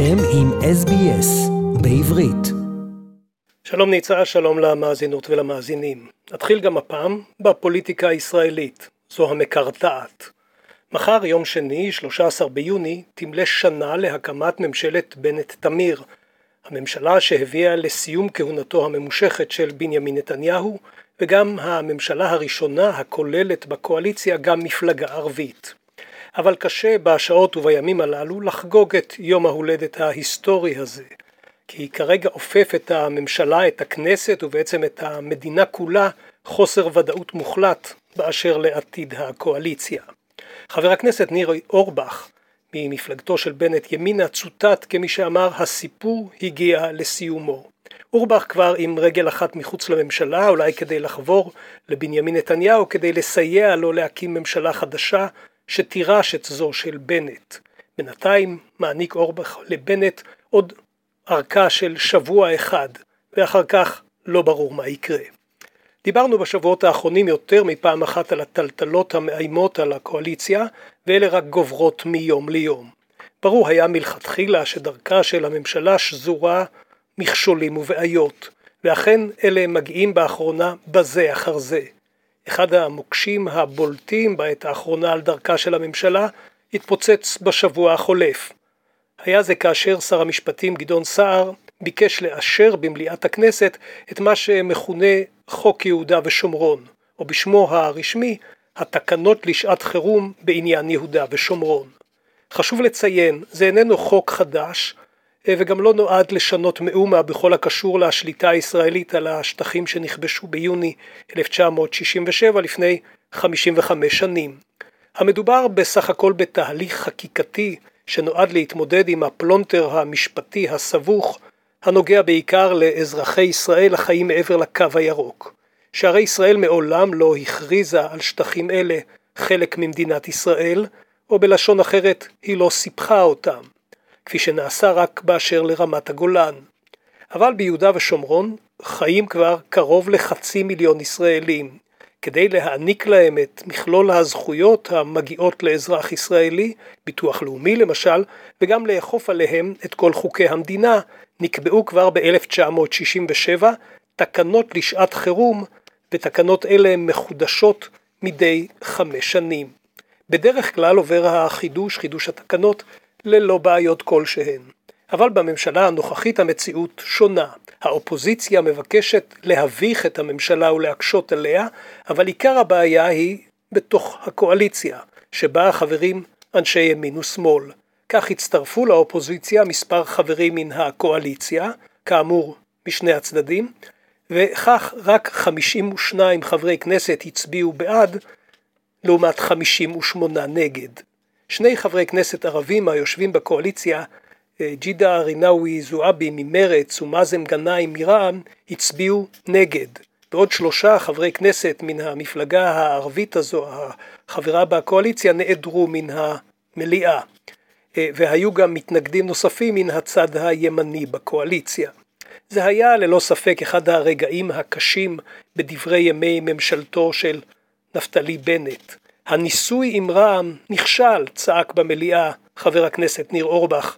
אתם עם SBS בעברית. שלום ניצה, שלום למאזינות ולמאזינים. נתחיל גם הפעם בפוליטיקה הישראלית, זו המקרטעת. מחר, יום שני, 13 ביוני, תמלא שנה להקמת ממשלת בנט-תמיר, הממשלה שהביאה לסיום כהונתו הממושכת של בנימין נתניהו, וגם הממשלה הראשונה הכוללת בקואליציה גם מפלגה ערבית. אבל קשה בשעות ובימים הללו לחגוג את יום ההולדת ההיסטורי הזה, כי כרגע עופף את הממשלה, את הכנסת ובעצם את המדינה כולה חוסר ודאות מוחלט באשר לעתיד הקואליציה. חבר הכנסת ניר אורבך ממפלגתו של בנט ימינה צוטט כמי שאמר הסיפור הגיע לסיומו. אורבך כבר עם רגל אחת מחוץ לממשלה, אולי כדי לחבור לבנימין נתניהו, כדי לסייע לו להקים ממשלה חדשה שתירש את זו של בנט. בינתיים מעניק אורבך לבנט עוד ארכה של שבוע אחד, ואחר כך לא ברור מה יקרה. דיברנו בשבועות האחרונים יותר מפעם אחת על הטלטלות המאיימות על הקואליציה, ואלה רק גוברות מיום ליום. ברור היה מלכתחילה שדרכה של הממשלה שזורה מכשולים ובעיות, ואכן אלה מגיעים באחרונה בזה אחר זה. אחד המוקשים הבולטים בעת האחרונה על דרכה של הממשלה התפוצץ בשבוע החולף. היה זה כאשר שר המשפטים גדעון סער ביקש לאשר במליאת הכנסת את מה שמכונה חוק יהודה ושומרון, או בשמו הרשמי התקנות לשעת חירום בעניין יהודה ושומרון. חשוב לציין, זה איננו חוק חדש, וגם לא נועד לשנות מאומה בכל הקשור לשליטה הישראלית על השטחים שנכבשו ביוני 1967 לפני 55 שנים. המדובר בסך הכל בתהליך חקיקתי שנועד להתמודד עם הפלונטר המשפטי הסבוך הנוגע בעיקר לאזרחי ישראל החיים מעבר לקו הירוק. שהרי ישראל מעולם לא הכריזה על שטחים אלה חלק ממדינת ישראל, או בלשון אחרת היא לא סיפחה אותם. כפי שנעשה רק באשר לרמת הגולן. אבל ביהודה ושומרון חיים כבר קרוב לחצי מיליון ישראלים. כדי להעניק להם את מכלול הזכויות המגיעות לאזרח ישראלי, ביטוח לאומי למשל, וגם לאכוף עליהם את כל חוקי המדינה, נקבעו כבר ב-1967 תקנות לשעת חירום, ותקנות אלה הן מחודשות מדי חמש שנים. בדרך כלל עובר החידוש, חידוש התקנות, ללא בעיות כלשהן. אבל בממשלה הנוכחית המציאות שונה. האופוזיציה מבקשת להביך את הממשלה ולהקשות עליה, אבל עיקר הבעיה היא בתוך הקואליציה, שבה חברים אנשי ימין ושמאל. כך הצטרפו לאופוזיציה מספר חברים מן הקואליציה, כאמור משני הצדדים, וכך רק 52 חברי כנסת הצביעו בעד, לעומת 58 נגד. שני חברי כנסת ערבים היושבים בקואליציה, אה, ג'ידה רינאווי זועבי ממרץ ומאזם גנאים מרע"מ, הצביעו נגד. ועוד שלושה חברי כנסת מן המפלגה הערבית הזו, החברה בקואליציה, נעדרו מן המליאה. אה, והיו גם מתנגדים נוספים מן הצד הימני בקואליציה. זה היה ללא ספק אחד הרגעים הקשים בדברי ימי ממשלתו של נפתלי בנט. הניסוי עם רע"מ נכשל, צעק במליאה חבר הכנסת ניר אורבך,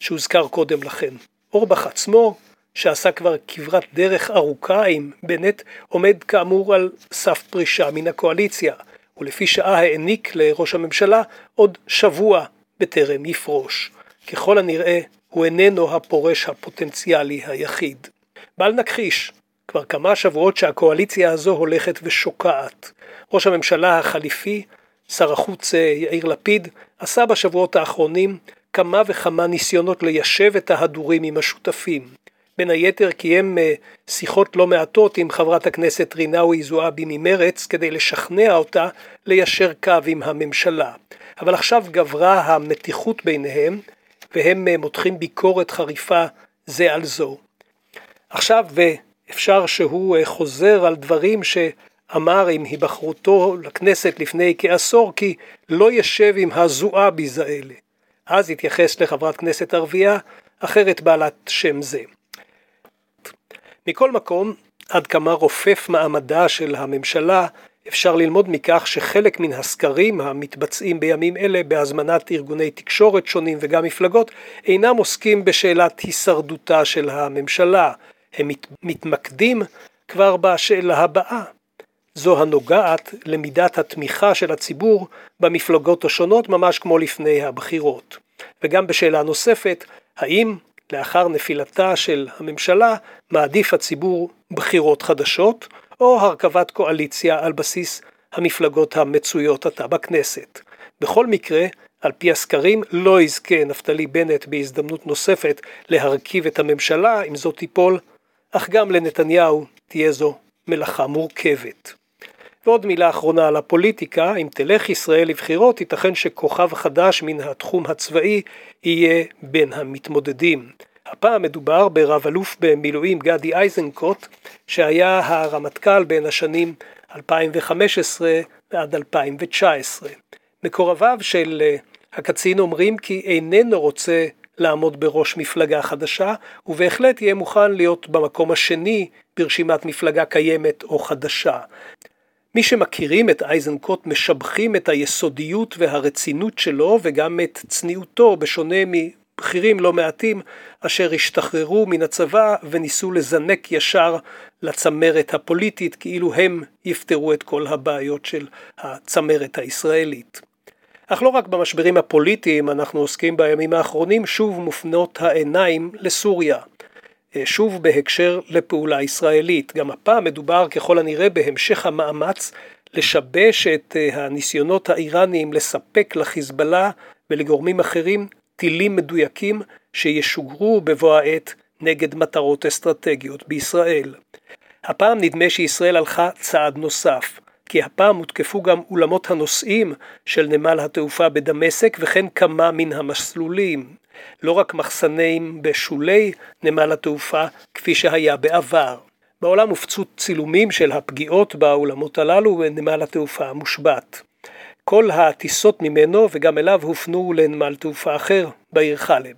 שהוזכר קודם לכן. אורבך עצמו, שעשה כבר כברת דרך ארוכה עם בנט, עומד כאמור על סף פרישה מן הקואליציה, ולפי שעה העניק לראש הממשלה עוד שבוע בטרם יפרוש. ככל הנראה, הוא איננו הפורש הפוטנציאלי היחיד. בל נכחיש, כבר כמה שבועות שהקואליציה הזו הולכת ושוקעת. ראש הממשלה החליפי, שר החוץ אה, יאיר לפיד, עשה בשבועות האחרונים כמה וכמה ניסיונות ליישב את ההדורים עם השותפים. בין היתר קיים אה, שיחות לא מעטות עם חברת הכנסת רינאוי זועבי ממרץ כדי לשכנע אותה ליישר קו עם הממשלה. אבל עכשיו גברה המתיחות ביניהם והם אה, מותחים ביקורת חריפה זה על זו. עכשיו אפשר שהוא חוזר על דברים ש... אמר עם היבחרותו לכנסת לפני כעשור כי לא ישב עם הזועביז האלה. אז התייחס לחברת כנסת ערבייה אחרת בעלת שם זה. מכל מקום, עד כמה רופף מעמדה של הממשלה אפשר ללמוד מכך שחלק מן הסקרים המתבצעים בימים אלה בהזמנת ארגוני תקשורת שונים וגם מפלגות אינם עוסקים בשאלת הישרדותה של הממשלה, הם מת, מתמקדים כבר בשאלה הבאה, זו הנוגעת למידת התמיכה של הציבור במפלגות השונות ממש כמו לפני הבחירות. וגם בשאלה נוספת, האם לאחר נפילתה של הממשלה מעדיף הציבור בחירות חדשות או הרכבת קואליציה על בסיס המפלגות המצויות עתה בכנסת. בכל מקרה, על פי הסקרים לא יזכה נפתלי בנט בהזדמנות נוספת להרכיב את הממשלה אם זאת תיפול, אך גם לנתניהו תהיה זו מלאכה מורכבת. ועוד מילה אחרונה על הפוליטיקה, אם תלך ישראל לבחירות, ייתכן שכוכב חדש מן התחום הצבאי יהיה בין המתמודדים. הפעם מדובר ברב אלוף במילואים גדי איזנקוט, שהיה הרמטכ"ל בין השנים 2015 ועד 2019. מקורביו של אה, הקצין אומרים כי איננו רוצה לעמוד בראש מפלגה חדשה, ובהחלט יהיה מוכן להיות במקום השני ברשימת מפלגה קיימת או חדשה. מי שמכירים את אייזנקוט משבחים את היסודיות והרצינות שלו וגם את צניעותו בשונה מבכירים לא מעטים אשר השתחררו מן הצבא וניסו לזנק ישר לצמרת הפוליטית כאילו הם יפתרו את כל הבעיות של הצמרת הישראלית. אך לא רק במשברים הפוליטיים אנחנו עוסקים בימים האחרונים, שוב מופנות העיניים לסוריה. שוב בהקשר לפעולה ישראלית. גם הפעם מדובר ככל הנראה בהמשך המאמץ לשבש את אה, הניסיונות האיראניים לספק לחיזבאללה ולגורמים אחרים טילים מדויקים שישוגרו בבוא העת נגד מטרות אסטרטגיות בישראל. הפעם נדמה שישראל הלכה צעד נוסף, כי הפעם הותקפו גם אולמות הנוסעים של נמל התעופה בדמשק וכן כמה מן המסלולים. לא רק מחסנים בשולי נמל התעופה כפי שהיה בעבר. בעולם הופצו צילומים של הפגיעות באולמות הללו ונמל התעופה מושבת. כל הטיסות ממנו וגם אליו הופנו לנמל תעופה אחר בעיר חלב.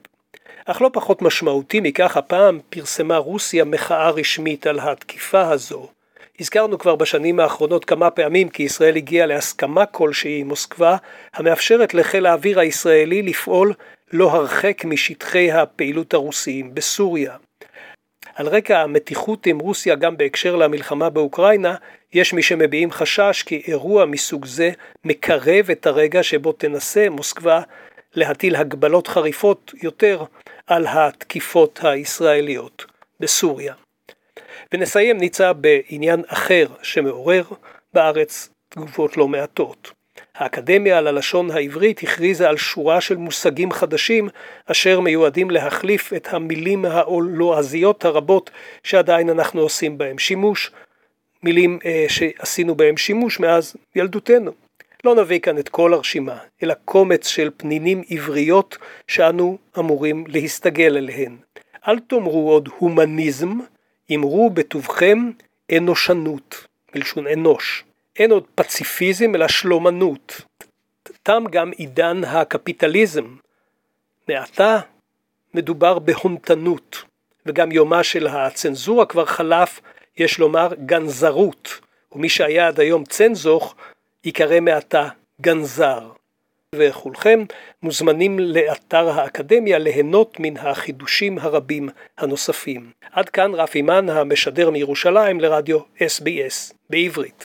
אך לא פחות משמעותי מכך הפעם פרסמה רוסיה מחאה רשמית על התקיפה הזו. הזכרנו כבר בשנים האחרונות כמה פעמים כי ישראל הגיעה להסכמה כלשהי עם מוסקבה המאפשרת לחיל האוויר הישראלי לפעול לא הרחק משטחי הפעילות הרוסיים בסוריה. על רקע המתיחות עם רוסיה גם בהקשר למלחמה באוקראינה, יש מי שמביעים חשש כי אירוע מסוג זה מקרב את הרגע שבו תנסה מוסקבה להטיל הגבלות חריפות יותר על התקיפות הישראליות בסוריה. ונסיים ניצה בעניין אחר שמעורר בארץ תגובות לא מעטות. האקדמיה ללשון העברית הכריזה על שורה של מושגים חדשים אשר מיועדים להחליף את המילים הלועזיות הרבות שעדיין אנחנו עושים בהם שימוש, מילים אה, שעשינו בהם שימוש מאז ילדותנו. לא נביא כאן את כל הרשימה, אלא קומץ של פנינים עבריות שאנו אמורים להסתגל אליהן. אל תאמרו עוד הומניזם, אמרו בטובכם אנושנות, מלשון אנוש. אין עוד פציפיזם אלא שלומנות. תם גם עידן הקפיטליזם. מעתה מדובר בהונתנות, וגם יומה של הצנזורה כבר חלף, יש לומר גנזרות, ומי שהיה עד היום צנזוך ייקרא מעתה גנזר. וכולכם מוזמנים לאתר האקדמיה ליהנות מן החידושים הרבים הנוספים. עד כאן רף אימן המשדר מירושלים לרדיו SBS בעברית.